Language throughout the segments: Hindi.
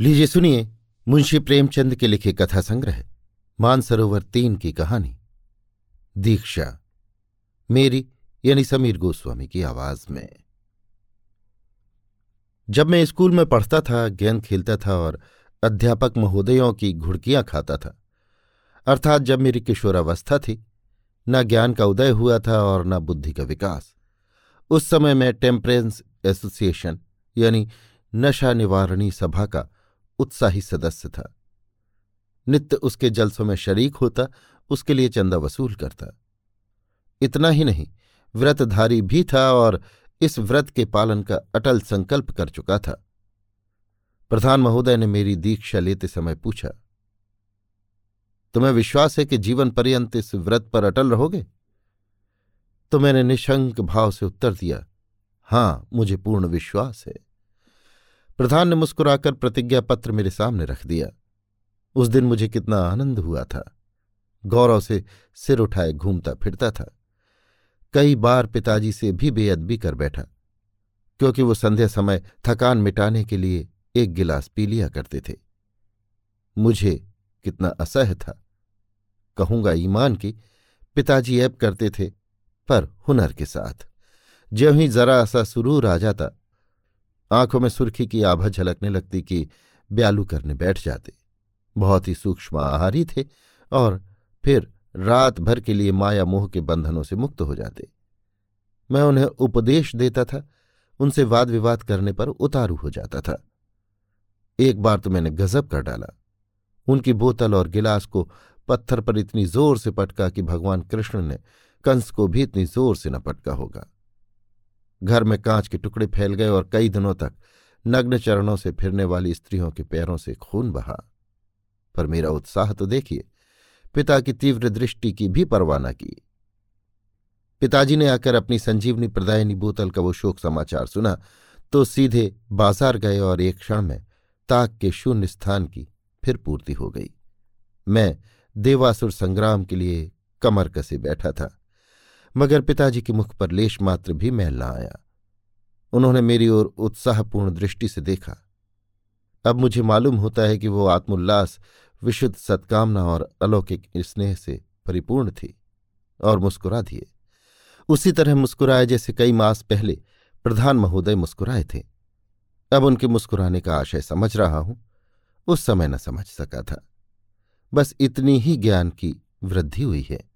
लीजिए सुनिए मुंशी प्रेमचंद के लिखे कथा संग्रह, मानसरोवर तीन की कहानी। दीक्षा, मेरी यानी समीर गोस्वामी की आवाज़ में। जब मैं स्कूल में पढ़ता था, गेंद खेलता था और अध्यापक महोदयों की घुड़कियाँ खाता था। अर्थात जब मेरी किशोरावस्था थी, न ज्ञान का उदय हुआ था और न बुद्धि का विकास। उस समय मैं टेम्परेंस एसोसिएशन यानी नशा निवारणी सभा का उत्साही सदस्य था। नित्य उसके जलसों में शरीक होता, उसके लिए चंदा वसूल करता। इतना ही नहीं, व्रतधारी भी था और इस व्रत के पालन का अटल संकल्प कर चुका था। प्रधान महोदय ने मेरी दीक्षा लेते समय पूछा, तुम्हें विश्वास है कि जीवन पर्यंत इस व्रत पर अटल रहोगे? तो मैंने निशंक भाव से उत्तर दिया, हाँ, मुझे पूर्ण विश्वास है। प्रधान ने मुस्कुराकर प्रतिज्ञा पत्र मेरे सामने रख दिया। उस दिन मुझे कितना आनंद हुआ था। गौरव से सिर उठाए घूमता फिरता था। कई बार पिताजी से भी बेअदबी कर बैठा, क्योंकि वो संध्या समय थकान मिटाने के लिए एक गिलास पी लिया करते थे। मुझे कितना असह्य था। कहूँगा ईमान की, पिताजी ऐप करते थे, पर हुनर के साथ। ज्यों ही जरा सा सुरूर आ जाता आँखों में सुर्खी की आभा झलकने लगती कि ब्यालू करने बैठ जाते। बहुत ही सूक्ष्म आहारी थे और फिर रात भर के लिए माया मोह के बंधनों से मुक्त हो जाते। मैं उन्हें उपदेश देता था, उनसे वाद विवाद करने पर उतारू हो जाता था। एक बार तो मैंने गजब कर डाला। उनकी बोतल और गिलास को पत्थर पर इतनी ज़ोर से पटका कि भगवान कृष्ण ने कंस को भी इतनी ज़ोर से न पटका होगा। घर में कांच के टुकड़े फैल गए और कई दिनों तक नग्न चरणों से फिरने वाली स्त्रियों के पैरों से खून बहा। पर मेरा उत्साह तो देखिए, पिता की तीव्र दृष्टि की भी परवाह न की। पिताजी ने आकर अपनी संजीवनी प्रदायनी बोतल का वो शोक समाचार सुना तो सीधे बाज़ार गए और एक क्षण में ताक के शून्य स्थान की फिर पूर्ति हो गई। मैं देवासुर संग्राम के लिए कमर कसे बैठा था। मगर पिताजी के मुख पर लेश मात्र भी मैल न आया। उन्होंने मेरी ओर उत्साहपूर्ण दृष्टि से देखा। अब मुझे मालूम होता है कि वो आत्मोल्लास, विशुद्ध सत्कामना और अलौकिक स्नेह से परिपूर्ण थी और मुस्कुरा दिए। उसी तरह मुस्कुराए जैसे कई मास पहले प्रधान महोदय मुस्कुराए थे। अब उनके मुस्कुराने का आशय समझ रहा हूँ। उस समय न समझ सका था। बस इतनी ही ज्ञान की वृद्धि हुई है।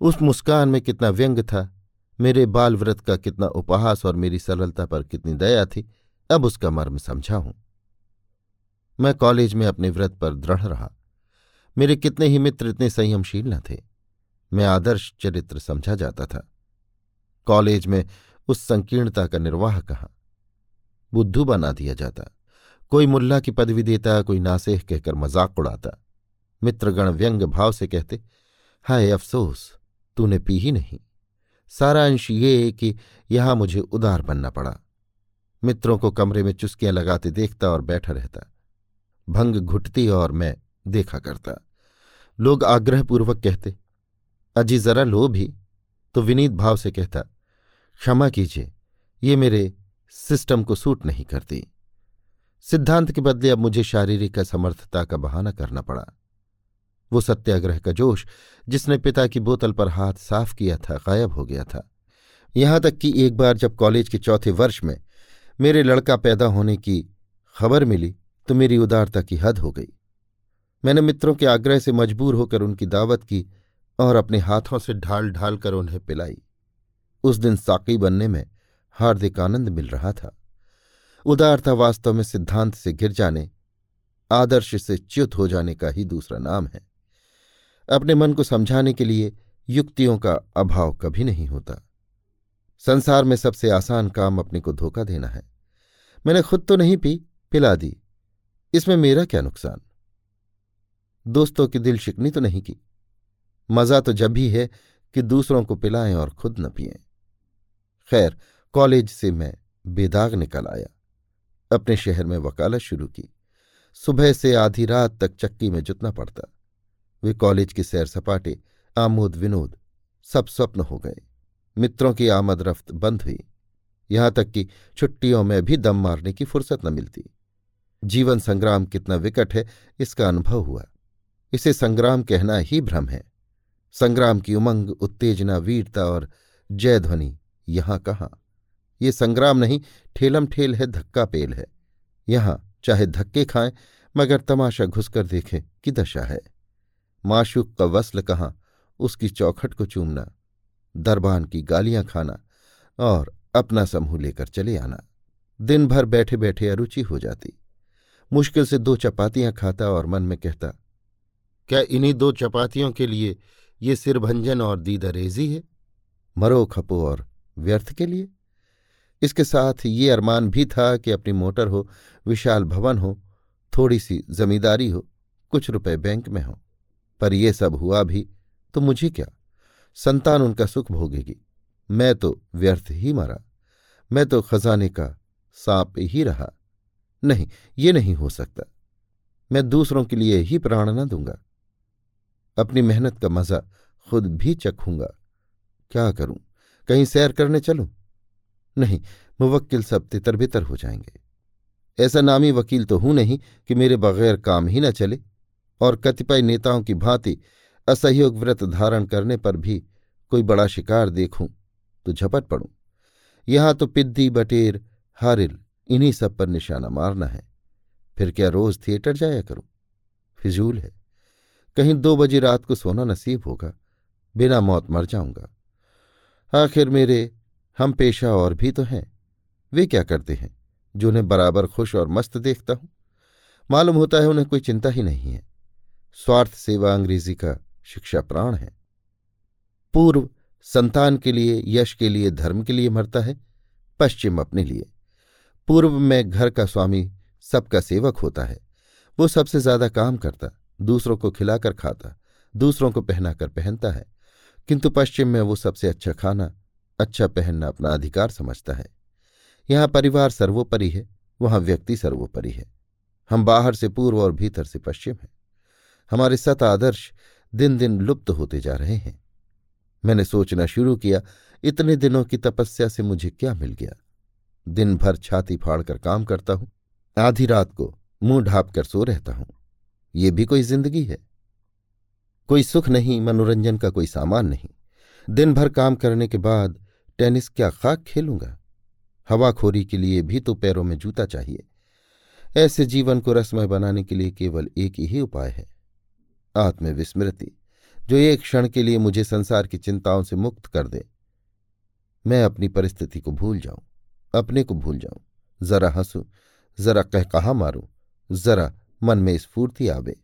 उस मुस्कान में कितना व्यंग था, मेरे बाल व्रत का कितना उपहास और मेरी सरलता पर कितनी दया थी, अब उसका मर्म समझा हूँ। मैं कॉलेज में अपने व्रत पर दृढ़ रहा। मेरे कितने ही मित्र इतने संयमशील न थे। मैं आदर्श चरित्र समझा जाता था। कॉलेज में उस संकीर्णता का निर्वाह कहा? बुद्धू बना दिया जाता। कोई मुल्ला की पदवी देता, कोई नासेह कहकर मज़ाक उड़ाता। मित्रगण व्यंग भाव से कहते, हाय अफसोस तूने पी ही नहीं। सारा अंश ये कि यहाँ मुझे उदार बनना पड़ा। मित्रों को कमरे में चुस्कियाँ लगाते देखता और बैठा रहता। भंग घुटती और मैं देखा करता। लोग आग्रहपूर्वक कहते, अजी, जरा लो भी। तो विनीत भाव से कहता, क्षमा कीजिए, ये मेरे सिस्टम को सूट नहीं करती। सिद्धांत के बदले अब मुझे शारीरिक असमर्थता का बहाना करना पड़ा। वो सत्याग्रह का जोश, जिसने पिता की बोतल पर हाथ साफ़ किया था, गायब हो गया था। यहाँ तक कि एक बार जब कॉलेज के चौथे वर्ष में मेरे लड़का पैदा होने की खबर मिली तो मेरी उदारता की हद हो गई। मैंने मित्रों के आग्रह से मजबूर होकर उनकी दावत की और अपने हाथों से ढाल ढाल कर उन्हें पिलाई। उस दिन साकी बनने में हार्दिक आनंद मिल रहा था। उदारता वास्तव में सिद्धांत से गिर जाने, आदर्श से च्युत हो जाने का ही दूसरा नाम है। अपने मन को समझाने के लिए युक्तियों का अभाव कभी नहीं होता। संसार में सबसे आसान काम अपने को धोखा देना है। मैंने खुद तो नहीं पी, पिला दी। इसमें मेरा क्या नुकसान? दोस्तों की दिल शिकनी तो नहीं की। मज़ा तो जब भी है कि दूसरों को पिलाएँ और खुद न पिए। खैर, कॉलेज से मैं बेदाग निकल आया। अपने शहर में वकालत शुरू की। सुबह से आधी रात तक चक्की में जुतना पड़ता। वे कॉलेज के सैर सपाटे, आमोद विनोद, सब स्वप्न हो गए। मित्रों की आमद रफ्त बंद हुई। यहाँ तक कि छुट्टियों में भी दम मारने की फुर्सत न मिलती। जीवन संग्राम कितना विकट है, इसका अनुभव हुआ। इसे संग्राम कहना ही भ्रम है। संग्राम की उमंग, उत्तेजना, वीरता और जयध्वनि यहाँ कहाँ? ये संग्राम नहीं, ठेलम ठेल है, धक्का पेल है। यहाँ चाहे धक्के खाएँ, मगर तमाशा घुसकर देखें कि दशा है। माशुक का वस्ल कहाँ, उसकी चौखट को चूमना, दरबान की गालियाँ खाना और अपना समूह लेकर चले आना। दिन भर बैठे बैठे अरुचि हो जाती। मुश्किल से दो चपातियाँ खाता और मन में कहता, क्या इन्हीं दो चपातियों के लिए ये सिरभंजन और दीदरेजी है? मरो खपो और व्यर्थ के लिए? इसके साथ ये अरमान भी था कि अपनी मोटर हो, विशाल भवन हो, थोड़ी सी जमींदारी हो, कुछ रुपए बैंक में हो। पर यह सब हुआ भी तो मुझे क्या? संतान उनका सुख भोगेगी। मैं तो व्यर्थ ही मरा। मैं तो खजाने का सांप ही रहा। नहीं, ये नहीं हो सकता। मैं दूसरों के लिए ही प्राण न दूँगा। अपनी मेहनत का मज़ा खुद भी चखूँगा। क्या करूँ? कहीं सैर करने चलूँ? नहीं, मुवक्किल सब तितर बितर हो जाएँगे। ऐसा नामी वकील तो हूँ नहीं कि मेरे बगैर काम ही न चले। और कतिपय नेताओं की भांति असहयोग व्रत धारण करने पर भी कोई बड़ा शिकार देखूँ तो झपट पड़ूं। यहाँ तो पिद्दी, बटेर, हारिल, इन्हीं सब पर निशाना मारना है। फिर क्या रोज थिएटर जाया करूँ? फिजूल है। कहीं दो बजे रात को सोना नसीब होगा। बिना मौत मर जाऊँगा। आखिर मेरे हम पेशा और भी तो हैं। वे क्या करते हैं? जो उन्हें बराबर खुश और मस्त देखता हूँ। मालूम होता है उन्हें कोई चिंता ही नहीं है। स्वार्थ सेवा अंग्रेज़ी का शिक्षा प्राण है। पूर्व संतान के लिए, यश के लिए, धर्म के लिए मरता है, पश्चिम अपने लिए। पूर्व में घर का स्वामी सबका सेवक होता है। वो सबसे ज़्यादा काम करता, दूसरों को खिलाकर खाता, दूसरों को पहनाकर पहनता है। किंतु पश्चिम में वो सबसे अच्छा खाना अच्छा पहनना अपना अधिकार समझता है। यहाँ परिवार सर्वोपरि है, वहाँ व्यक्ति सर्वोपरि है। हम बाहर से पूर्व और भीतर से पश्चिम हैं। हमारे सत आदर्श दिन दिन लुप्त होते जा रहे हैं। मैंने सोचना शुरू किया, इतने दिनों की तपस्या से मुझे क्या मिल गया? दिन भर छाती फाड़कर काम करता हूँ, आधी रात को मुँह ढाप कर सो रहता हूँ। ये भी कोई ज़िंदगी है। कोई सुख नहीं, मनोरंजन का कोई सामान नहीं। दिन भर काम करने के बाद टेनिस क्या खाक खेलूँगा? हवाखोरी के लिए भी तो पैरों में जूता चाहिए। ऐसे जीवन को रसमय बनाने के लिए केवल एक ही उपाय है। आत्मविस्मृति, जो एक क्षण के लिए मुझे संसार की चिंताओं से मुक्त कर दे। मैं अपनी परिस्थिति को भूल जाऊँ, अपने को भूल जाऊँ। जरा हंसू, जरा कह कहा मारूं, जरा मन में स्फूर्ति आवे।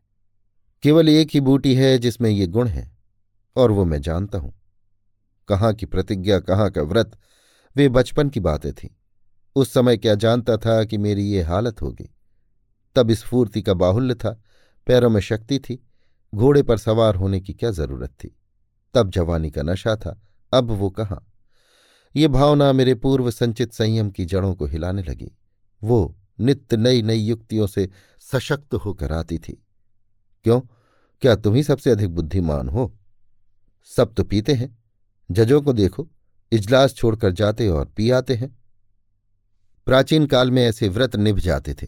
केवल एक ही बूटी है जिसमें ये गुण है, और वो मैं जानता हूँ। कहाँ की प्रतिज्ञा, कहाँ का व्रत, वे बचपन की बातें थीं। उस समय क्या जानता था कि मेरी ये हालत होगी। तब स्फूर्ति का बाहुल्य था, पैरों में शक्ति थी घोड़े पर सवार होने की क्या ज़रूरत थी? तब जवानी का नशा था। अब वो कहाँ? ये भावना मेरे पूर्व संचित संयम की जड़ों को हिलाने लगी। वो नित्य नई नई युक्तियों से सशक्त होकर आती थी। क्यों? क्या तुम ही सबसे अधिक बुद्धिमान हो? सब तो पीते हैं। जजों को देखो। इजलास छोड़कर जाते और पी आते हैं। प्राचीन काल में ऐसे व्रत निभ जाते थे,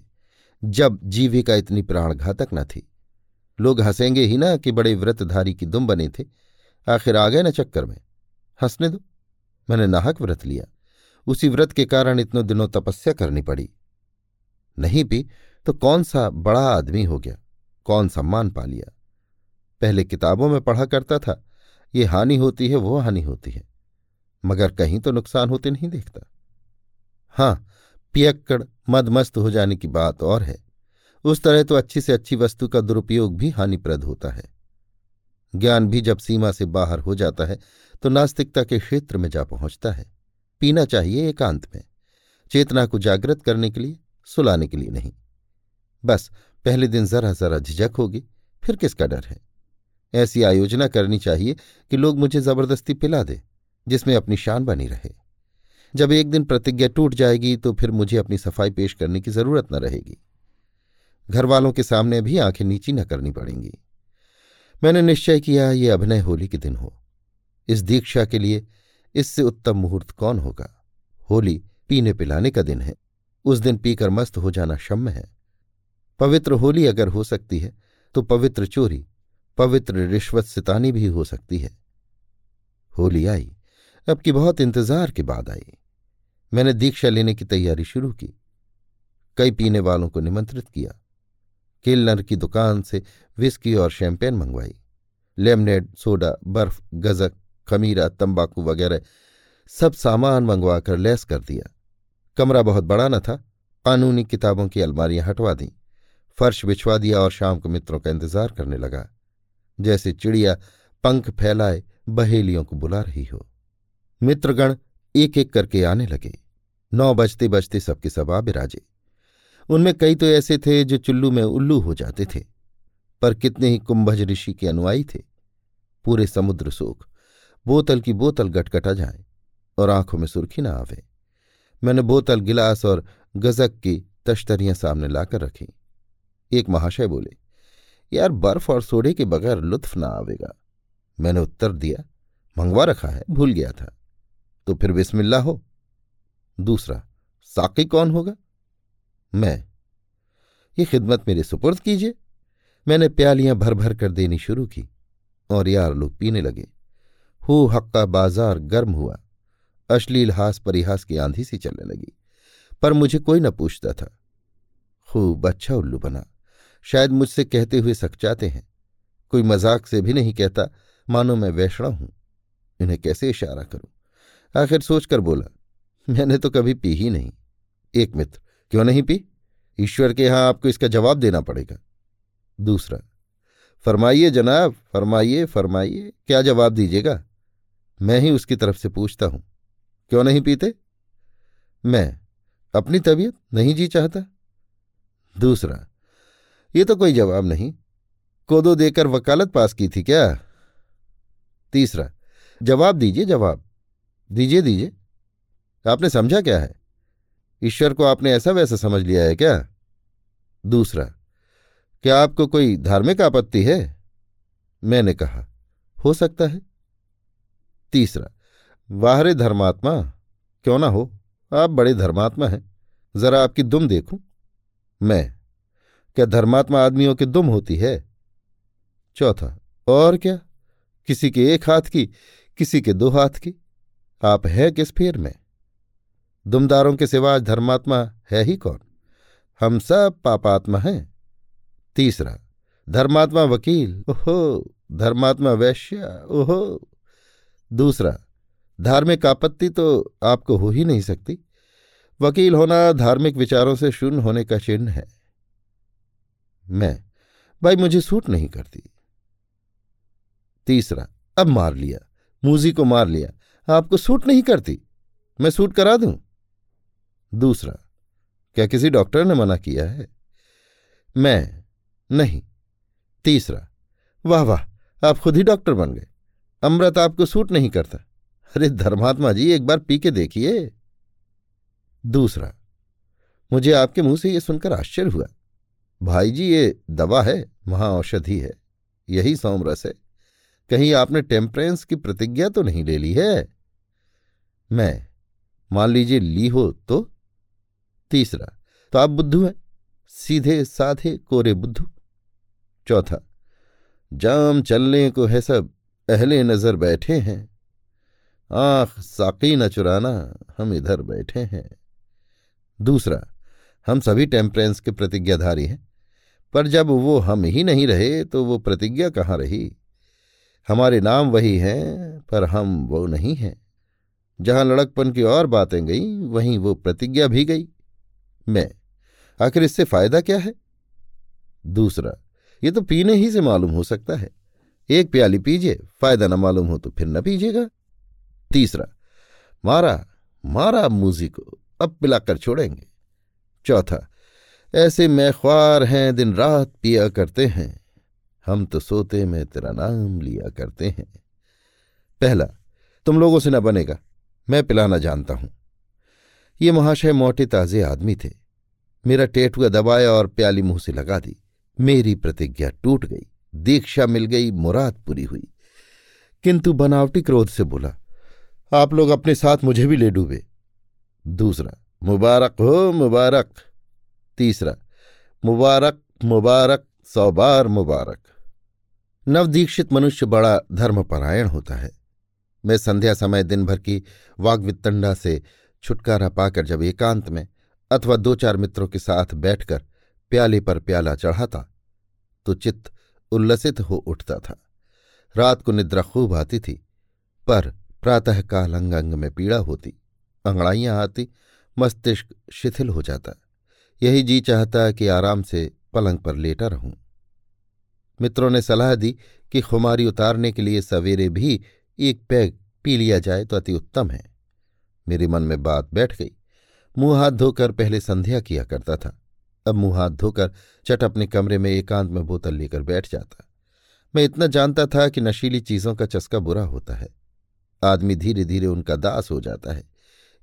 जब जीविका इतनी प्राणघातक न थी। लोग हंसेंगे ही ना कि बड़े व्रतधारी की दुम बने थे। आखिर आ गए ना चक्कर में। हंसने दो। मैंने नाहक व्रत लिया। उसी व्रत के कारण इतनों दिनों तपस्या करनी पड़ी। नहीं पी तो कौन सा बड़ा आदमी हो गया? कौन सम्मान पा लिया? पहले किताबों में पढ़ा करता था। ये हानि होती है, वो हानि होती है। मगर कहीं तो नुकसान होते नहीं देखता। हाँ पियक्कड़, मदमस्त हो जाने की बात और है। उस तरह तो अच्छी से अच्छी वस्तु का दुरुपयोग भी हानिप्रद होता है। ज्ञान भी जब सीमा से बाहर हो जाता है तो नास्तिकता के क्षेत्र में जा पहुँचता है। पीना चाहिए एकांत में, चेतना को जागृत करने के लिए, सुलाने के लिए नहीं। बस, पहले दिन जरा जरा झिझक होगी, फिर किसका डर है? ऐसी आयोजना करनी चाहिए कि लोग मुझे ज़बरदस्ती पिला दे, जिसमें अपनी शान बनी रहे। जब एक दिन प्रतिज्ञा टूट जाएगी तो फिर मुझे अपनी सफ़ाई पेश करने की ज़रूरत न रहेगी। घर वालों के सामने भी आँखें नीची न करनी पड़ेंगी। मैंने निश्चय किया, ये अभिनय होली के दिन हो। इस दीक्षा के लिए इससे उत्तम मुहूर्त कौन होगा? होली पीने पिलाने का दिन है। उस दिन पीकर मस्त हो जाना क्षम्य है। पवित्र होली अगर हो सकती है तो पवित्र चोरी, पवित्र रिश्वत सितानी भी हो सकती है। होली आई। अब की बहुत इंतज़ार के बाद आई। मैंने दीक्षा लेने की तैयारी शुरू की। कई पीने वालों को निमंत्रित किया। किलनर की दुकान से विस्की और शैंपेन मंगवाई। लेमनेड, सोडा, बर्फ़, गजक, खमीरा, तंबाकू वगैरह सब सामान मंगवाकर लैस कर दिया। कमरा बहुत बड़ा न था। कानूनी किताबों की अलमारियाँ हटवा दी। फर्श बिछवा दिया और शाम को मित्रों का इंतज़ार करने लगा। जैसे चिड़िया पंख फैलाए, बहेलियों को बुला रही हो। मित्रगण एक एक करके आने लगे। नौ बजते बजते सबके सब आ बिराजे। उनमें कई तो ऐसे थे जो चुल्लू में उल्लू हो जाते थे, पर कितने ही कुंभज ऋषि के अनुयायी थे। पूरे समुद्र सोख, बोतल की बोतल गटगटा जाए और आँखों में सुर्खी ना आवे। मैंने बोतल, गिलास और गजक की तश्तरियाँ सामने लाकर रखी। एक महाशय बोले, यार बर्फ़ और सोडे के बगैर लुत्फ ना आवेगा। मैंने उत्तर दिया, मंगवा रखा है, भूल गया था। तो फिर बिस्मिल्ला हो। दूसरा, साकी कौन होगा? मैं। ये खिदमत मेरे सुपुर्द कीजिए। मैंने प्यालियाँ भर भर कर देनी शुरू की और यार लोग पीने लगे। हु हक्का बाज़ार गर्म हुआ। अश्लील हास परिहास की आंधी सी चलने लगी। पर मुझे कोई न पूछता था। खूब अच्छा उल्लू बना। शायद मुझसे कहते हुए सकचाते हैं। कोई मज़ाक से भी नहीं कहता, मानो मैं वैष्णव हूँ। इन्हें कैसे इशारा करूँ? आखिर सोचकर बोला, मैंने तो कभी पी ही नहीं। एक मित्र क्यों नहीं पी? ईश्वर के यहाँ आपको इसका जवाब देना पड़ेगा। दूसरा, फरमाइए जनाब, फरमाइए फरमाइए, क्या जवाब दीजिएगा? मैं ही उसकी तरफ़ से पूछता हूँ। क्यों नहीं पीते? मैं अपनी तबीयत नहीं जी चाहता। दूसरा, ये तो कोई जवाब नहीं। कोदो देकर वकालत पास की थी क्या? तीसरा, जवाब दीजिए जवाब। दीजिए दीजिए। आपने समझा क्या है? ईश्वर को आपने ऐसा वैसा समझ लिया है क्या? दूसरा, क्या आपको कोई धार्मिक आपत्ति है? मैंने कहा, हो सकता है। तीसरा वाहरे धर्मात्मा, क्यों ना हो? आप बड़े धर्मात्मा हैं। जरा आपकी दुम देखूँ। मैं, क्या धर्मात्मा आदमियों की दुम होती है? चौथा, और क्या? किसी के एक हाथ की, किसी के दो हाथ की? आप है किस फेर में? दुमदारों के सिवा धर्मात्मा है ही कौन? हम सब पापात्मा हैं। तीसरा, धर्मात्मा वकील, ओहो, धर्मात्मा वैश्य, ओहो। दूसरा, धार्मिक आपत्ति तो आपको हो ही नहीं सकती। वकील होना धार्मिक विचारों से शून्य होने का चिन्ह है। मैं, भाई मुझे सूट नहीं करती। तीसरा, अब मार लिया, मूजी को मार लिया। आपको सूट नहीं करती? मैं सूट करा दूँ? दूसरा, क्या किसी डॉक्टर ने मना किया है? मैं नहीं। तीसरा, वाह वाह, आप खुद ही डॉक्टर बन गए। अमृत आपको सूट नहीं करता। अरे, धर्मात्मा जी, एक बार पी के देखिए। दूसरा, मुझे आपके मुँह से यह सुनकर आश्चर्य हुआ। भाई जी, ये दवा है, महाऔषधि है, यही सोमरस है। कहीं आपने टेम्परेंस की प्रतिज्ञा तो नहीं ले ली है? मैं, मान लीजिए, ली हो तो? तीसरा तो आप बुद्धू हैं? सीधे साधे कोरे बुद्धू। चौथा, जाम चलने को है सब, अहले नज़र बैठे हैं। आँख साकी न चुराना, हम इधर बैठे हैं। दूसरा, हम सभी टेम्परेंस के प्रतिज्ञाधारी हैं, पर जब वो हम ही नहीं रहे तो वो प्रतिज्ञा कहाँ रही? हमारे नाम वही हैं, पर हम वो नहीं हैं। जहाँ लड़कपन की और बातें गईं, वहीं वो प्रतिज्ञा भी गई। मैं। आखिर इससे फ़ायदा क्या है? दूसरा, ये तो पीने ही से मालूम हो सकता है। एक प्याली पीजिए, फ़ायदा ना मालूम हो तो फिर न पीजिएगा। तीसरा, मारा मारा मूजी को, अब पिलाकर छोड़ेंगे। चौथा, ऐसे मैं ख्वार हैं, दिन रात पिया करते हैं। हम तो सोते में तेरा नाम लिया करते हैं। पहला, तुम लोगों से न बनेगा, मैं पिलाना जानता हूँ। ये महाशय मोटे ताजे आदमी थे। मेरा टेटुआ दबाया और प्याली मुँह से लगा दी। मेरी प्रतिज्ञा टूट गई। दीक्षा मिल गई, मुराद पूरी हुई। किंतु बनावटी क्रोध से बोला, आप लोग अपने साथ मुझे भी ले डूबे। दूसरा, मुबारक हो, मुबारक। तीसरा, मुबारक मुबारक, सौ बार मुबारक। नवदीक्षित मनुष्य बड़ा धर्मपरायण होता है। मैं संध्या समय दिन भर की वाग्वितंडा से छुटकारा पाकर जब एकांत में अथवा दो चार मित्रों के साथ बैठकर प्याले पर प्याला चढ़ाता तो चित्त उल्लसित हो उठता था। रात को निद्रा खूब आती थी, पर प्रातःकाल अंग अंग में पीड़ा होती, अंगड़ाइयाँ आती, मस्तिष्क शिथिल हो जाता। यही जी चाहता कि आराम से पलंग पर लेटा रहूँ। मित्रों ने सलाह दी कि खुमारी उतारने के लिए सवेरे भी एक पैग पी लिया जाए तो अति उत्तम है। मेरे मन में बात बैठ गई। मुँह हाथ धोकर पहले संध्या किया करता था। अब मुँह हाथ धोकर चट अपने कमरे में एकांत में बोतल लेकर बैठ जाता। मैं इतना जानता था कि नशीली चीज़ों का चस्का बुरा होता है। आदमी धीरे धीरे उनका दास हो जाता है।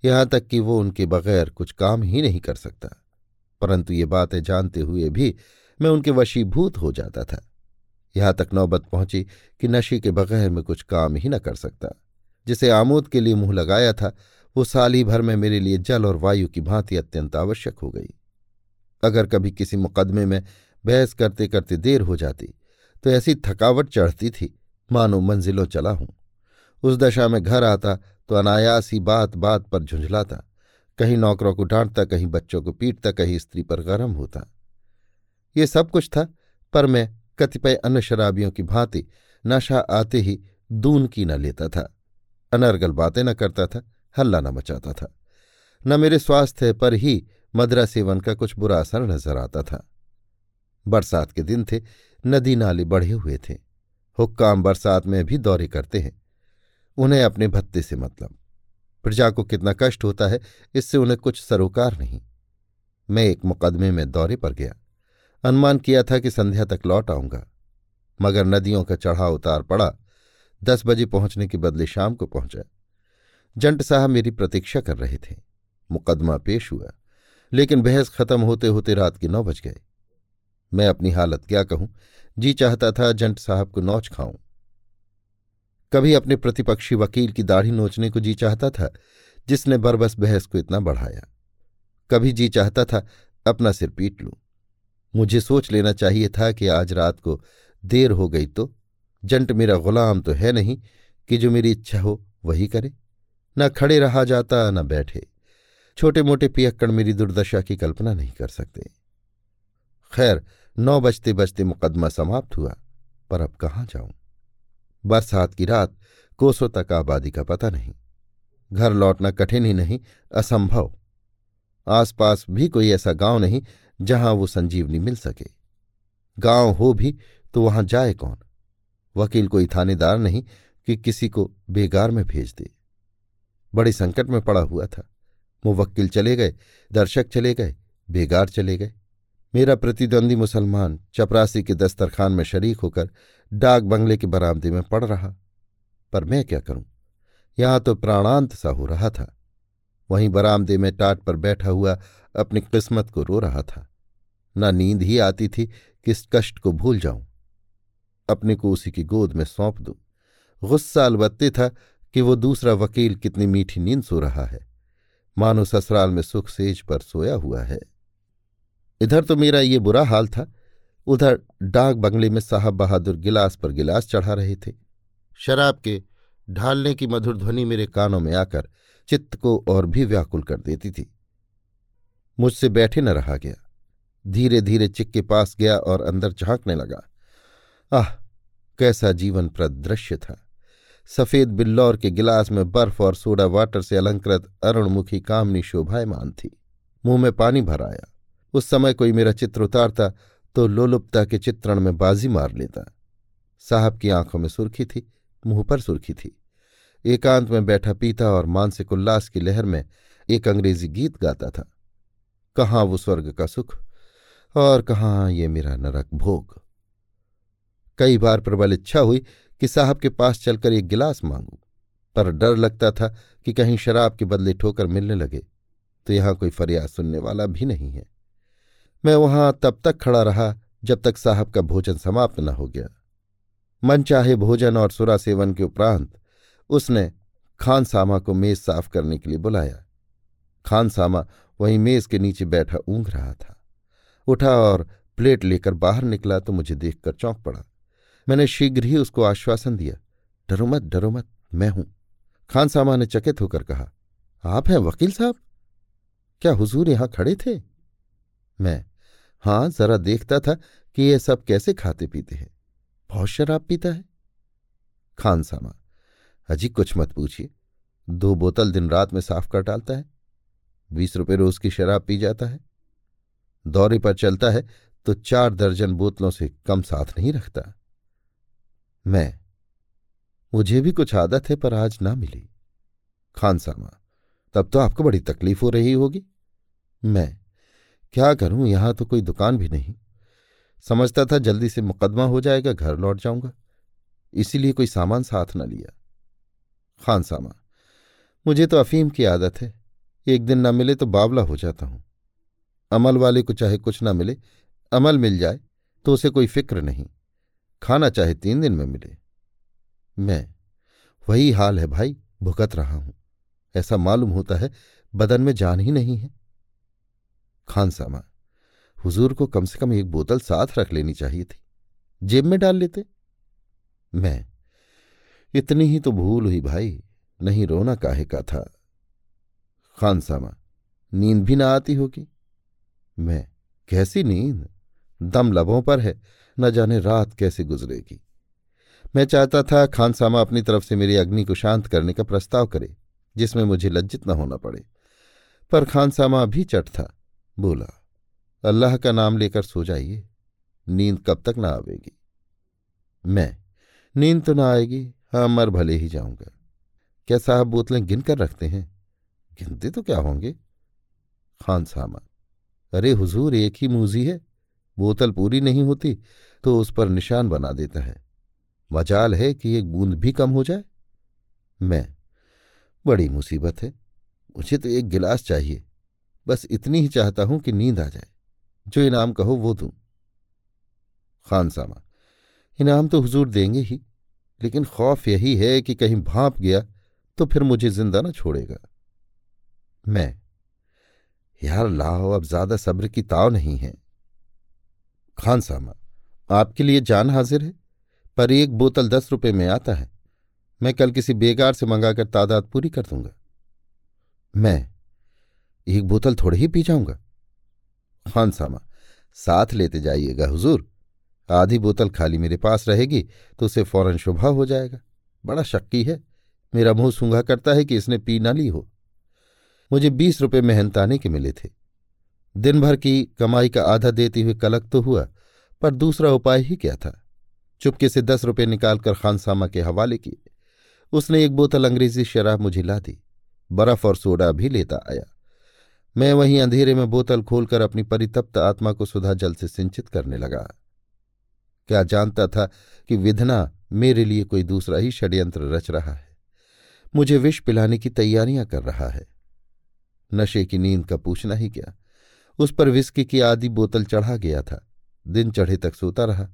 यहाँ तक कि वो उनके बगैर कुछ काम ही नहीं कर सकता। परंतु ये बातें जानते हुए भी मैं उनके वशीभूत हो जाता था। यहाँ तक नौबत पहुँची कि नशे के बगैर मैं कुछ काम ही न कर सकता, जिसे आमोद के लिए मुँह लगाया था वो साल भर में मेरे लिए जल और वायु की भांति अत्यंत आवश्यक हो गई। अगर कभी किसी मुकदमे में बहस करते करते देर हो जाती तो ऐसी थकावट चढ़ती थी, मानो मंजिलों चला हूँ। उस दशा में घर आता तो अनायास ही बात बात पर झुंझलाता, कहीं नौकरों को डांटता, कहीं बच्चों को पीटता, कहीं स्त्री पर गर्म होता। ये सब कुछ था, पर मैं कतिपय अन्य शराबियों की भांति नशा आते ही दून की न लेता था, अनर्गल बातें न करता था। हल्ला न मचाता था। न मेरे स्वास्थ्य पर ही मदरा सेवन का कुछ बुरा असर नज़र आता था। बरसात के दिन थे, नदी नाले बढ़े हुए थे। हुक्काम बरसात में भी दौरे करते हैं। उन्हें अपने भत्ते से मतलब। प्रजा को कितना कष्ट होता है, इससे उन्हें कुछ सरोकार नहीं। मैं एक मुकदमे में दौरे पर गया। अनुमान किया था कि संध्या तक लौट आऊँगा। मगर नदियों का चढ़ाव उतार पड़ा। दस बजे पहुँचने के बदले शाम को पहुँचा। जंट साहब मेरी प्रतीक्षा कर रहे थे। मुकदमा पेश हुआ, लेकिन बहस खत्म होते होते रात के नौ बज गए। मैं अपनी हालत क्या कहूँ? जी चाहता था जंट साहब को नौच खाऊं। कभी अपने प्रतिपक्षी वकील की दाढ़ी नोचने को जी चाहता था, जिसने बरबस बहस को इतना बढ़ाया। कभी जी चाहता था अपना सिर पीट लूँ। मुझे सोच लेना चाहिए था कि आज रात को देर हो गई तो जंट मेरा गुलाम तो है नहीं कि जो मेरी इच्छा हो वही करे। न खड़े रहा जाता, न बैठे। छोटे मोटे पियक्कड़ मेरी दुर्दशा की कल्पना नहीं कर सकते। खैर, नौ बजते बजते मुकदमा समाप्त हुआ, पर अब कहाँ जाऊँ? बरसात की रात, कोसों तक आबादी का पता नहीं। घर लौटना कठिन ही नहीं, असंभव। आसपास भी कोई ऐसा गाँव नहीं, जहाँ वो संजीवनी मिल सके। गाँव हो भी तो वहाँ जाए कौन? वकील कोई थानेदार नहीं कि किसी को बेगार में भेज दे। बड़े संकट में पड़ा हुआ था। मुवक्किल चले गए, दर्शक चले गए, बेगार चले गए। मेरा प्रतिद्वंदी मुसलमान चपरासी के दस्तरखान में शरीक होकर डाक बंगले के बरामदे में पड़ रहा। पर मैं क्या करूँ? यहाँ तो प्राणांत सा हो रहा था। वहीं बरामदे में टाट पर बैठा हुआ अपनी किस्मत को रो रहा था। न नींद ही आती थी कि इस कष्ट को भूल जाऊँ। अपने को उसी की गोद में सौंप दूँ। गुस्सा अलबत्ते था कि वो दूसरा वकील कितनी मीठी नींद सो रहा है। मानो ससुराल में सुख सेज पर सोया हुआ है। इधर तो मेरा ये बुरा हाल था। उधर डाक बंगले में साहब बहादुर गिलास पर गिलास चढ़ा रहे थे। शराब के ढालने की मधुर ध्वनि मेरे कानों में आकर चित्त को और भी व्याकुल कर देती थी। मुझसे बैठे न रहा गया। धीरे धीरे चिक के पास गया और अंदर झांकने लगा। आह, कैसा जीवन प्रदृश्य था। सफ़ेद बिल्लौर के गिलास में बर्फ़ और सोडा वाटर से अलंकृत अरुणमुखी कामनी शोभायमान थी। मुँह में पानी भर आया। उस समय कोई मेरा चित्र उतारता तो लोलुपता के चित्रण में बाजी मार लेता। साहब की आँखों में सुर्खी थी, मुँह पर सुर्खी थी। एकांत में बैठा पीता और मानसिक उल्लास की लहर में एक अंग्रेज़ी गीत गाता था। कहाँ वो स्वर्ग का सुख और कहाँ ये मेरा नरक भोग। कई बार प्रबल इच्छा हुई कि साहब के पास चलकर एक गिलास मांगू, पर डर लगता था कि कहीं शराब के बदले ठोकर मिलने लगे तो यहाँ कोई फरियाद सुनने वाला भी नहीं है। मैं वहाँ तब तक खड़ा रहा जब तक साहब का भोजन समाप्त न हो गया। मन चाहे भोजन और सुरा सेवन के उपरांत उसने खानसामा को मेज साफ़ करने के लिए बुलाया। खानसामा वहीं मेज के नीचे बैठा ऊंघ रहा था। उठा और प्लेट लेकर बाहर निकला तो मुझे देखकर चौंक पड़ा। मैंने शीघ्र ही उसको आश्वासन दिया, डरो मत डरो मत, मैं हूँ। खान सामा ने चकित होकर कहा, आप हैं वकील साहब? क्या हुजूर यहाँ खड़े थे? मैं, हाँ, जरा देखता था कि ये सब कैसे खाते पीते हैं। बहुत शराब पीता है? खान सामा, अजी कुछ मत पूछिए। दो बोतल दिन रात में साफ़ कर डालता है। बीस रुपये रोज की शराब पी जाता है। दौरे पर चलता है तो चार दर्जन बोतलों से कम साथ नहीं रखता। मैं। मुझे भी कुछ आदत है, पर आज ना मिली। खान सामा, तब तो आपको बड़ी तकलीफ़ हो रही होगी। मैं, क्या करूँ, यहाँ तो कोई दुकान भी नहीं। समझता था जल्दी से मुकदमा हो जाएगा, घर लौट जाऊँगा। इसीलिए कोई सामान साथ न लिया। खान सामा, मुझे तो अफीम की आदत है। एक दिन ना मिले तो बावला हो जाता हूँ। अमल वाले को चाहे कुछ ना मिले, अमल मिल जाए तो उसे कोई फ़िक्र नहीं। खाना चाहे तीन दिन में मिले। मैं, वही हाल है भाई, भुगत रहा हूँ। ऐसा मालूम होता है, बदन में जान ही नहीं है। खान सामा, हुजूर को कम से कम एक बोतल साथ रख लेनी चाहिए थी। जेब में डाल लेते? मैं, इतनी ही तो भूल हुई भाई, नहीं रोना काहे का था? खान सामा, नींद भी ना आती होगी? मैं, कैसी नींद? दम लबों पर है। न जाने रात कैसे गुजरेगी। मैं चाहता था खानसामा अपनी तरफ़ से मेरी अग्नि को शांत करने का प्रस्ताव करे, जिसमें मुझे लज्जित न होना पड़े। पर खानसामा भी चट था, बोला, अल्लाह का नाम लेकर सो जाइए, नींद कब तक ना आवेगी? मैं? नींद तो ना आएगी हाँ मर भले ही जाऊँगा। क्या साहब बोतलें गिन कर रखते हैं? गिनते तो क्या होंगे? खान सामा, अरे हुजूर, एक ही मूजी है, बोतल पूरी नहीं होती तो उस पर निशान बना देता है। मजाल है कि एक बूंद भी कम हो जाए। मैं, बड़ी मुसीबत है। मुझे तो एक गिलास चाहिए। बस इतनी ही चाहता हूँ कि नींद आ जाए। जो इनाम कहो वो दूँ। खान सामा, इनाम तो हुजूर देंगे ही, लेकिन खौफ यही है कि कहीं भाप गया तो फिर मुझे ज़िंदा ना छोड़ेगा। मैं, यार लाओ, अब ज़्यादा सब्र की ताव नहीं है। खान सामा आपके लिए जान हाजिर है, पर एक बोतल दस रुपए में आता है। मैं कल किसी बेगार से मंगाकर तादाद पूरी कर दूँगा। मैं एक बोतल थोड़ी ही पी जाऊँगा। खान सामा, साथ लेते जाइएगा, हुजूर। आधी बोतल खाली मेरे पास रहेगी तो उसे फ़ौरन शुभा हो जाएगा। बड़ा शक्की है। मेरा मुँह सूंघा करता है कि इसने पी ना ली हो। मुझे बीस रुपये मेहनताने के मिले थे। दिन भर की कमाई का आधा देते हुए कलक तो हुआ पर दूसरा उपाय ही क्या था? चुपके से दस रुपये निकालकर खानसामा के हवाले किए। उसने एक बोतल अंग्रेज़ी शराब मुझे ला दी। बर्फ़ और सोडा भी लेता आया। मैं वहीं अंधेरे में बोतल खोलकर अपनी परितप्त आत्मा को सुधा जल से सिंचित करने लगा। क्या जानता था कि विधना मेरे लिए कोई दूसरा ही षड्यंत्र रच रहा है? मुझे विष पिलाने की तैयारियाँ कर रहा है। नशे की नींद का पूछना ही क्या? उस पर विस्की की आधी बोतल चढ़ा गया था। दिन चढ़े तक सोता रहा।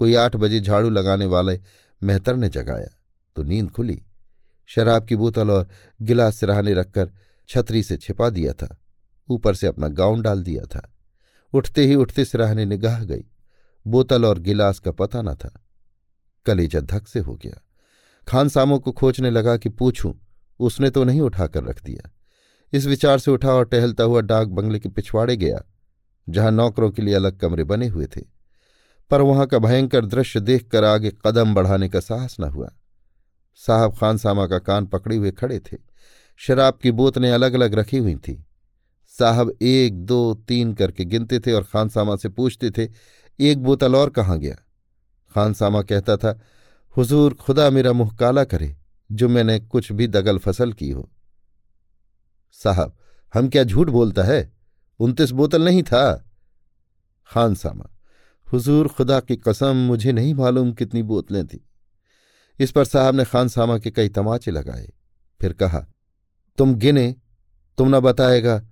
कोई आठ बजे झाड़ू लगाने वाले मेहतर ने जगाया तो नींद खुली। शराब की बोतल और गिलास सिराहने रखकर छतरी से छिपा दिया था। ऊपर से अपना गाउन डाल दिया था। उठते ही उठते सिराहने निगाह गई। बोतल और गिलास का पता न था। कलेजा धक से हो गया। खानसामों को खोजने लगा कि पूछूँ, उसने तो नहीं उठाकर रख दिया। इस विचार से उठा और टहलता हुआ डाक बंगले के पिछवाड़े गया। जहाँ नौकरों के लिए अलग कमरे बने हुए थे। पर वहाँ का भयंकर दृश्य देखकर आगे कदम बढ़ाने का साहस न हुआ। साहब खानसामा का कान पकड़े हुए खड़े थे। शराब की बोतलें अलग अलग रखी हुई थीं। साहब एक, दो, तीन करके गिनते थे और खानसामा से पूछते थे, एक बोतल और कहाँ गया? खानसामा कहता था, हुजूर, खुदा मेरा मुँह काला करे, जो मैंने कुछ भी दगल फ़सल की हो। साहब, हम क्या झूठ बोलता है? उनतीस बोतल नहीं था। खान सामा, हुजूर खुदा की कसम, मुझे नहीं मालूम कितनी बोतलें थी। इस पर साहब ने खान सामा के कई तमाचे लगाए। फिर कहा, तुम गिने, तुम न बताएगा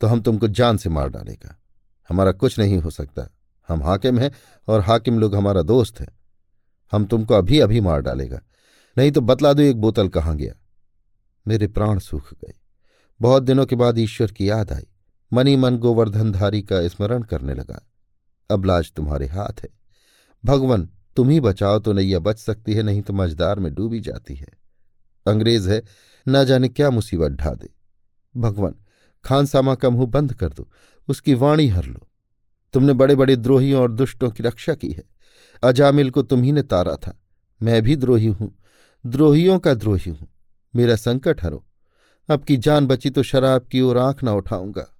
तो हम तुमको जान से मार डालेगा। हमारा कुछ नहीं हो सकता। हम हाकिम हैं और हाकिम लोग हमारा दोस्त है। हम तुमको अभी अभी मार डालेगा। नहीं तो बतला दो एक बोतल कहाँ गया? मेरे प्राण सूख गए। बहुत दिनों के बाद ईश्वर की याद आई। मनी मन गोवर्धनधारी का स्मरण करने लगा। अब लाज तुम्हारे हाथ है। भगवान, तुम ही बचाओ तो नैया बच सकती है, नहीं तो मझदार में डूबी जाती है। अंग्रेज़ है, न जाने क्या मुसीबत ढा दे भगवान, खानसामा का मुँह बंद कर दो, उसकी वाणी हर लो। तुमने बड़े बड़े द्रोहियों और दुष्टों की रक्षा की है। अजामिल को तुम ही ने तारा था। मैं भी द्रोही हूँ। द्रोहियों का द्रोही हूँ। मेरा संकट हरो। अब की जान बची तो शराब की ओर आँख ना उठाऊँगा।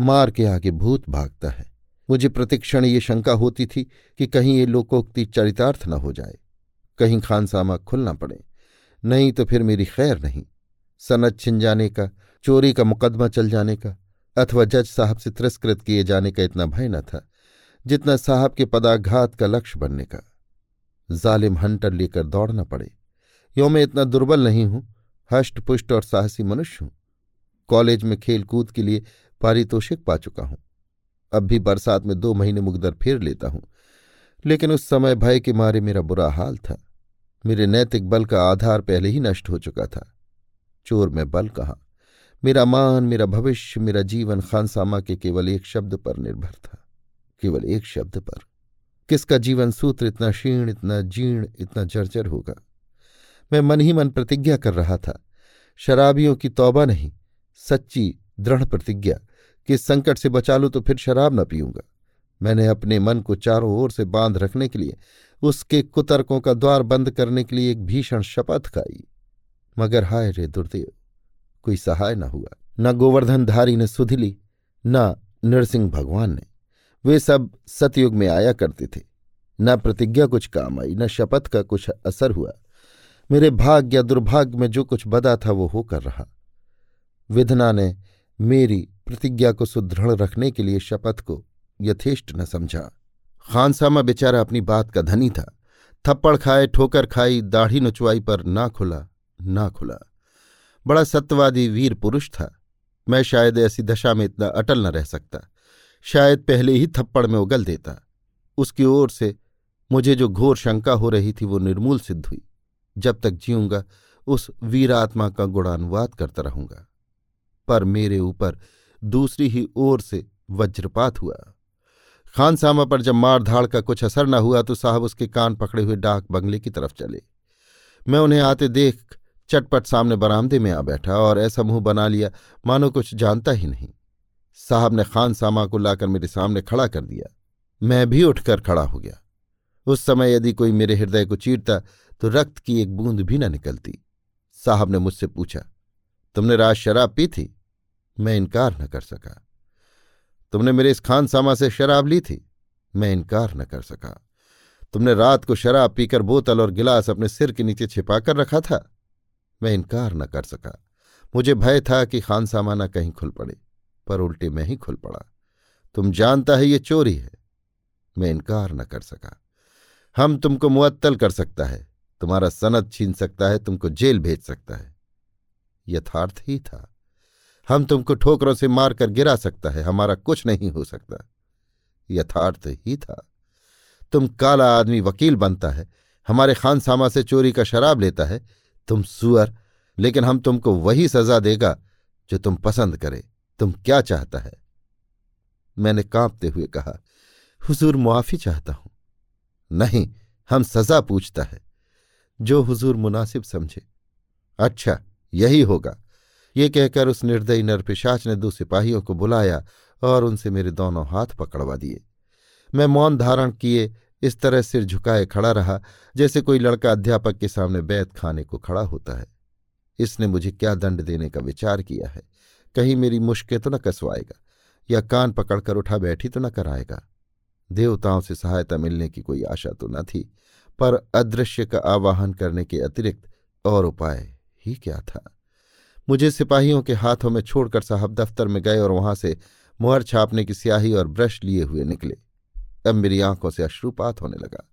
मार के आगे भूत भागता है। मुझे प्रतिक्षण ये शंका होती थी कि कहीं ये लोकोक्ति चरितार्थ न हो जाए। कहीं खानसामा खुलना पड़े। नहीं तो फिर मेरी खैर नहीं। सनद छिन जाने का, चोरी का मुकदमा चल जाने का, अथवा जज साहब से तिरस्कृत किए जाने का इतना भय न था, जितना साहब के पदाघात का लक्ष्य बनने का। जालिम हंटर लेकर दौड़ना पड़े। यो मैं इतना दुर्बल नहीं हूँ हष्ट पुष्ट और साहसी मनुष्य हूँ। कॉलेज में खेल कूद के लिए पारितोषिक पा चुका हूँ। अब भी बरसात में दो महीने मुकदर फेर लेता हूँ। लेकिन उस समय भय के मारे मेरा बुरा हाल था। मेरे नैतिक बल का आधार पहले ही नष्ट हो चुका था। चोर में बल कहा? मेरा मान, मेरा भविष्य, मेरा जीवन खानसामा के केवल एक शब्द पर निर्भर था। केवल एक शब्द पर। किसका जीवन सूत्र इतना क्षीण, इतना जीर्ण, इतना जर्जर होगा? मैं मन ही मन प्रतिज्ञा कर रहा था। शराबियों की तौबा नहीं, सच्ची दृढ़ प्रतिज्ञा। कि इस संकट से बचा लूँ तो फिर शराब न पीऊँगा। मैंने अपने मन को चारों ओर से बाँध रखने के लिए, उसके कुतर्कों का द्वार बंद करने के लिए एक भीषण शपथ खाई। मगर हाय रे दुर्देव, कोई सहाय न हुआ। न गोवर्धनधारी ने सुध ली, न नरसिंह भगवान ने। वे सब सतयुग में आया करते थे। न प्रतिज्ञा कुछ काम आई, न शपथ का कुछ असर हुआ। मेरे भाग्य दुर्भाग्य में जो कुछ बदा था वो होकर रहा। विधना ने मेरी प्रतिज्ञा को सुदृढ़ रखने के लिए शपथ को यथेष्ट न समझा। खानसामा बेचारा अपनी बात का धनी था। थप्पड़ खाए, ठोकर खाई, दाढ़ी नुचवाई पर ना खुला ना खुला। बड़ा सत्यवादी वीर पुरुष था। मैं शायद ऐसी दशा में इतना अटल न रह सकता। शायद पहले ही थप्पड़ में उगल देता। उसकी ओर से मुझे जो घोर शंका हो रही थी वो निर्मूल सिद्ध हुई। जब तक जीऊँगा, उस वीरात्मा का गुणानुवाद करता रहूँगा। पर मेरे ऊपर दूसरी ही ओर से वज्रपात हुआ। खानसामा पर जब मारधाड़ का कुछ असर न हुआ तो साहब उसके कान पकड़े हुए डाक बंगले की तरफ़ चले। मैं उन्हें आते देख चटपट सामने बरामदे में आ बैठा और ऐसा मुँह बना लिया, मानो कुछ जानता ही नहीं। साहब ने खान सामा को लाकर मेरे सामने खड़ा कर दिया। मैं भी उठकर खड़ा हो गया। उस समय यदि कोई मेरे हृदय को चीरता तो रक्त की एक बूंद भी न निकलती। साहब ने मुझसे पूछा, तुमने रात शराब पी थी? मैं इनकार न कर सका। तुमने मेरे इस खान सामा से शराब ली थी? मैं इनकार न कर सका। तुमने रात को शराब पीकर बोतल और गिलास अपने सिर के नीचे छिपाकर रखा था? मैं इनकार न कर सका। मुझे भय था कि खान सामा न कहीं खुल पड़े, पर उल्टे में ही खुल पड़ा। तुम जानता है ये चोरी है। मैं इनकार न कर सका। हम तुमको मुअत्तल कर सकता है। तुम्हारा सनद छीन सकता है, तुमको जेल भेज सकता है। यथार्थ ही था। हम तुमको ठोकरों से मारकर गिरा सकता है, हमारा कुछ नहीं हो सकता। यथार्थ ही था। तुम काला आदमी वकील बनता है, हमारे खानसामा से चोरी का शराब लेता है, तुम सुअर, लेकिन हम तुमको वही सजा देगा जो तुम पसंद करे। तुम क्या चाहता है? मैंने कांपते हुए कहा, हुजूर मुआफी चाहता हूँ। नहीं, हम सजा पूछता है, जो हुजूर मुनासिब समझे। अच्छा यही होगा। ये कहकर उस निर्दयी नरपिशाच ने दो सिपाहियों को बुलाया और उनसे मेरे दोनों हाथ पकड़वा दिए। मैं मौन धारण किए, इस तरह सिर झुकाए खड़ा रहा, जैसे कोई लड़का अध्यापक के सामने बैत खाने को खड़ा होता है। इसने मुझे क्या दंड देने का विचार किया है? कहीं मेरी मुश्कें तो न कसवाएगा, या कान पकड़कर उठा बैठी तो न कराएगा। देवताओं से सहायता मिलने की कोई आशा तो न थी, पर अदृश्य का आवाहन करने के अतिरिक्त और उपाय ही क्या था? मुझे सिपाहियों के हाथों में छोड़कर साहब दफ्तर में गए और वहाँ से मुहर छापने की स्याही और ब्रश लिए हुए निकले। अब मेरी आँखों से अश्रुपात होने लगा।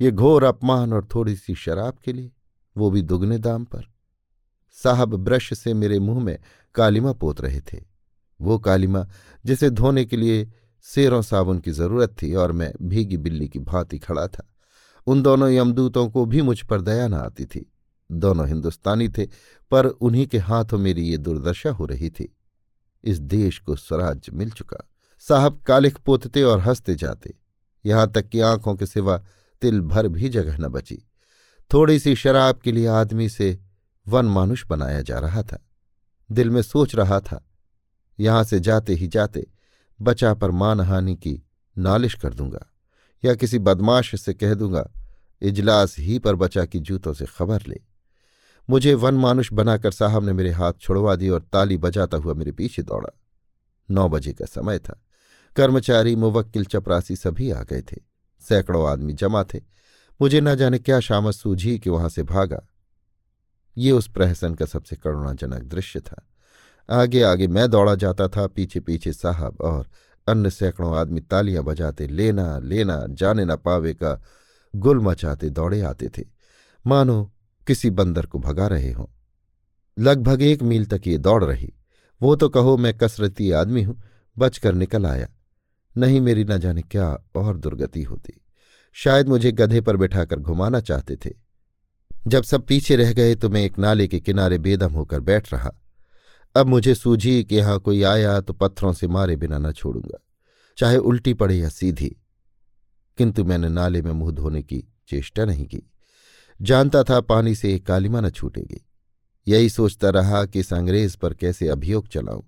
ये घोर अपमान और थोड़ी सी शराब के लिए, वो भी दुगने दाम पर। साहब ब्रश से मेरे मुँह में कालिमा पोत रहे थे। वो कालिमा, जिसे धोने के लिए सेरों साबुन की ज़रूरत थी और मैं भीगी बिल्ली की भांति खड़ा था। उन दोनों यमदूतों को भी मुझ पर दया न आती थी। दोनों हिंदुस्तानी थे, पर उन्हीं के हाथों मेरी ये दुर्दशा हो रही थी। इस देश को स्वराज्य मिल चुका। साहब कालिख पोतते और हँसते जाते। यहाँ तक कि आँखों के सिवा तिल भर भी जगह न बची। थोड़ी सी शराब के लिए आदमी से वन मानुष बनाया जा रहा था। दिल में सोच रहा था, यहाँ से जाते ही जाते बचा पर मानहानि की नालिश कर दूँगा, या किसी बदमाश से कह दूँगा, इजलास ही पर बचा की जूतों से खबर ले। मुझे वन मानुष बनाकर साहब ने मेरे हाथ छुड़वा दी और ताली बजाता हुआ मेरे पीछे दौड़ा। नौ बजे का समय था। कर्मचारी, मुवक्किल, चपरासी सभी आ गए थे। सैकड़ों आदमी जमा थे। मुझे न जाने क्या शामत सूझी कि वहाँ से भागा। ये उस प्रहसन का सबसे करुणाजनक दृश्य था। आगे आगे मैं दौड़ा जाता था पीछे पीछे साहब और अन्य सैकड़ों आदमी तालियाँ बजाते, लेना लेना, जाने न पावे का गुल मचाते, दौड़े आते थे। मानो किसी बंदर को भगा रहे हों। लगभग एक मील तक ये दौड़ रही। वो तो कहो, मैं कसरती आदमी हूँ, बचकर निकल आया। नहीं मेरी न जाने क्या और दुर्गति होती। शायद मुझे गधे पर बिठाकर घुमाना चाहते थे। जब सब पीछे रह गए तो मैं एक नाले के किनारे बेदम होकर बैठ रहा। अब मुझे सूझी कि यहाँ कोई आया तो पत्थरों से मारे बिना न छोड़ूँगा, चाहे उल्टी पड़े या सीधी। किंतु मैंने नाले में मुँह धोने की चेष्टा नहीं की। जानता था पानी से एक कालिमा न छूटेगी। यही सोचता रहा कि इस अंग्रेज़ पर कैसे अभियोग चलाऊं।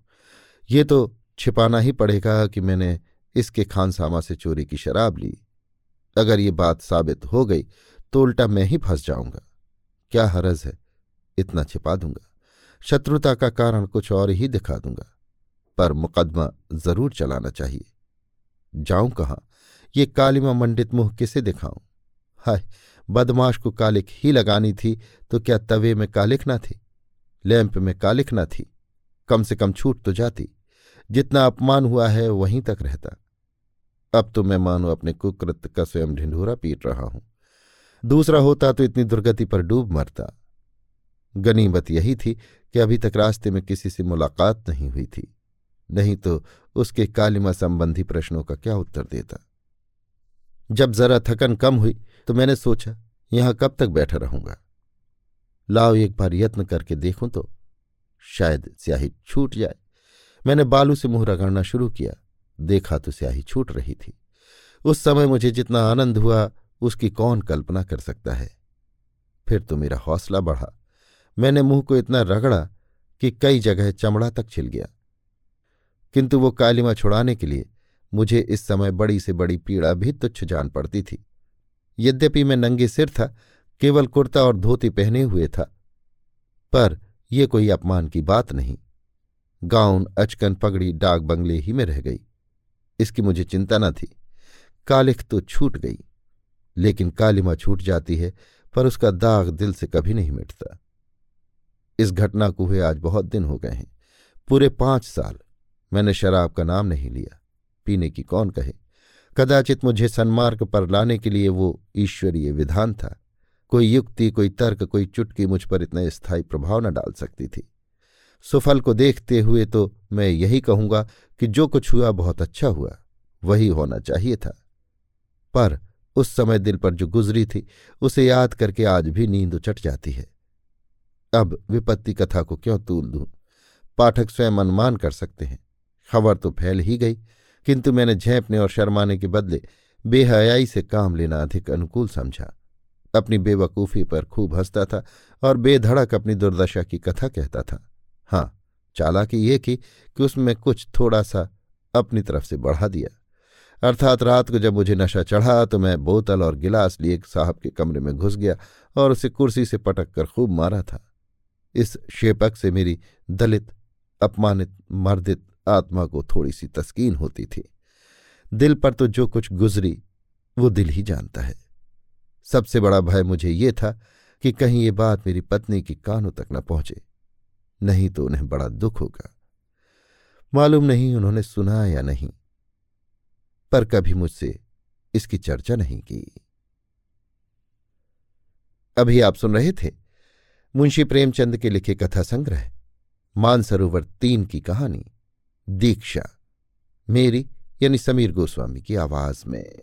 ये तो छिपाना ही पड़ेगा कि मैंने इसके खानसामा से चोरी की शराब ली। अगर ये बात साबित हो गई तो उल्टा मैं ही फंस जाऊँगा। क्या हरज है? इतना छिपा दूँगा। शत्रुता का कारण कुछ और ही दिखा दूँगा। पर मुकदमा ज़रूर चलाना चाहिए। जाऊँ कहाँ? ये कालिमा मंडित मुँह किसे दिखाऊँ? हाय! बदमाश को कालिक ही लगानी थी तो क्या तवे में कालिक ना थी? लैंप में कालिक ना थी? कम से कम छूट तो जाती। जितना अपमान हुआ है, वहीं तक रहता। अब तो मैं मानो अपने कुकृत का स्वयं ढिंढोरा पीट रहा हूँ। दूसरा होता तो इतनी दुर्गति पर डूब मरता। गनीमत यही थी कि अभी तक रास्ते में किसी से मुलाकात नहीं हुई थी। नहीं तो उसके कालिमा संबंधी प्रश्नों का क्या उत्तर देता? जब जरा थकन कम हुई तो मैंने सोचा, यहाँ कब तक बैठा रहूँगा? लाओ एक बार यत्न करके देखूँ तो शायद स्याही छूट जाए। मैंने बालू से मुँह रगड़ना शुरू किया, देखा तो स्याही छूट रही थी। उस समय मुझे जितना आनंद हुआ, उसकी कौन कल्पना कर सकता है? फिर तो मेरा हौसला बढ़ा। मैंने मुँह को इतना रगड़ा कि कई जगह चमड़ा तक छिल गया। किंतु वो कालिमा छुड़ाने के लिए मुझे इस समय बड़ी से बड़ी पीड़ा भी तुच्छ जान पड़ती थी। यद्यपि मैं नंगे सिर था, केवल कुर्ता और धोती पहने हुए था। पर यह कोई अपमान की बात नहीं। गाउन, अचकन, पगड़ी, डाक बंगले ही में रह गई। इसकी मुझे चिंता न थी। कालिख तो छूट गई, लेकिन कालिमा छूट जाती है, पर उसका दाग दिल से कभी नहीं मिटता। इस घटना को हुए आज बहुत दिन हो गए हैं। पूरे पाँच साल मैंने शराब का नाम नहीं लिया। पीने की कौन कहे? कदाचित मुझे सन्मार्ग पर लाने के लिए वो ईश्वरीय विधान था। कोई युक्ति, कोई तर्क, कोई चुटकी मुझ पर इतना स्थायी प्रभाव न डाल सकती थी। सुफल को देखते हुए तो मैं यही कहूँगा कि जो कुछ हुआ बहुत अच्छा हुआ, वही होना चाहिए था। पर उस समय दिल पर जो गुजरी थी, उसे याद करके आज भी नींद उचट जाती है। अब विपत्ति कथा को क्यों तूल दूँ? पाठक स्वयं अनुमान कर सकते हैं। खबर तो फैल ही गई। किंतु मैंने झेंपने और शर्माने के बदले बेहयाई से काम लेना अधिक अनुकूल समझा। अपनी बेवकूफ़ी पर खूब हंसता था और बेधड़क अपनी दुर्दशा की कथा कहता था। हाँ चालाकी ये की कि उसमें कुछ थोड़ा सा अपनी तरफ़ से बढ़ा दिया। अर्थात रात को जब मुझे नशा चढ़ा तो मैं बोतल और गिलास लिए साहब के कमरे में घुस गया और उसे कुर्सी से पटक कर खूब मारा था। इस शेपक से मेरी दलित, अपमानित, मर्दित आत्मा को थोड़ी सी तस्कीन होती थी। दिल पर तो जो कुछ गुजरी, वो दिल ही जानता है। सबसे बड़ा भय मुझे ये था कि कहीं ये बात मेरी पत्नी की कानों तक न पहुँचे, नहीं तो उन्हें बड़ा दुख होगा। मालूम नहीं उन्होंने सुना या नहीं, पर कभी मुझसे इसकी चर्चा नहीं की। अभी आप सुन रहे थे मुंशी प्रेमचंद के लिखे कथा संग्रह मानसरोवर तीन की कहानी। दीक्षा मेरी यानी समीर गोस्वामी की आवाज़ में।